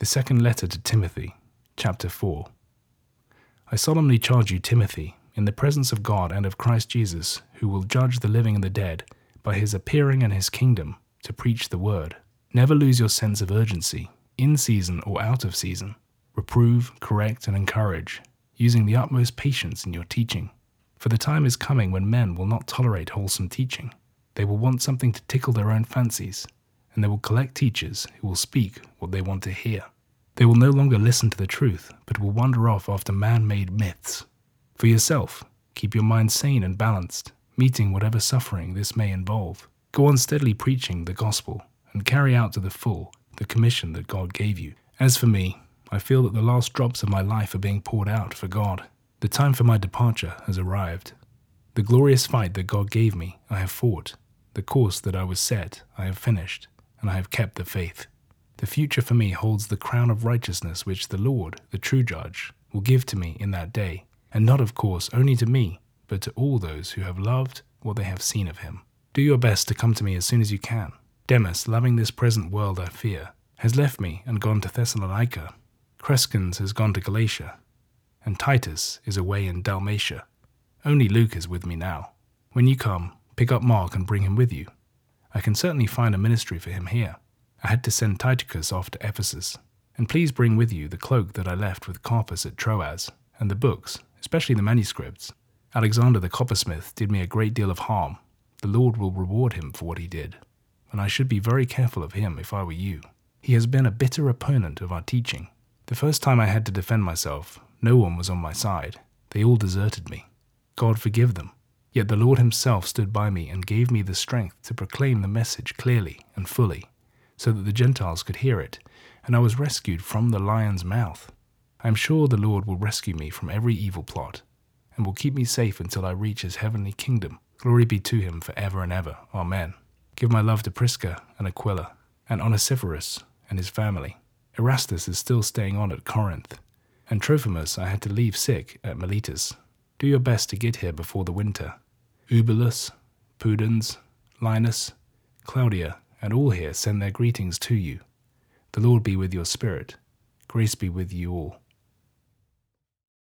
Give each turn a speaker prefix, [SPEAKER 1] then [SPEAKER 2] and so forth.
[SPEAKER 1] The second letter to Timothy, chapter 4. I solemnly charge you, Timothy, in the presence of God and of Christ Jesus, who will judge the living and the dead, by his appearing and his kingdom, to preach the word. Never lose your sense of urgency, in season or out of season. Reprove, correct, and encourage, using the utmost patience in your teaching. For the time is coming when men will not tolerate wholesome teaching. They will want something to tickle their own fancies, and they will collect teachers who will speak what they want to hear. They will no longer listen to the truth, but will wander off after man made myths. For yourself, keep your mind sane and balanced, meeting whatever suffering this may involve. Go on steadily preaching the gospel, and carry out to the full the commission that God gave you. As for me, I feel that the last drops of my life are being poured out for God. The time for my departure has arrived. The glorious fight that God gave me, I have fought. The course that I was set, I have finished, and I have kept the faith. The future for me holds the crown of righteousness which the Lord, the true judge, will give to me in that day, and not, of course, only to me, but to all those who have loved what they have seen of him. Do your best to come to me as soon as you can. Demas, loving this present world, I fear, has left me and gone to Thessalonica. Crescens has gone to Galatia, and Titus is away in Dalmatia. Only Luke is with me now. When you come, pick up Mark and bring him with you. I can certainly find a ministry for him here. I had to send Tychicus off to Ephesus. And please bring with you the cloak that I left with Carpus at Troas, and the books, especially the manuscripts. Alexander the coppersmith did me a great deal of harm. The Lord will reward him for what he did, and I should be very careful of him if I were you. He has been a bitter opponent of our teaching. The first time I had to defend myself, no one was on my side. They all deserted me. God forgive them. Yet the Lord Himself stood by me and gave me the strength to proclaim the message clearly and fully, so that the Gentiles could hear it, and I was rescued from the lion's mouth. I am sure the Lord will rescue me from every evil plot, and will keep me safe until I reach His heavenly kingdom. Glory be to Him for ever and ever. Amen. Give my love to Prisca and Aquila, and Onesiphorus and his family. Erastus is still staying on at Corinth, and Trophimus I had to leave sick at Miletus. Do your best to get here before the winter. Eubulus, Pudens, Linus, Claudia, and all here send their greetings to you. The Lord be with your spirit. Grace be with you all.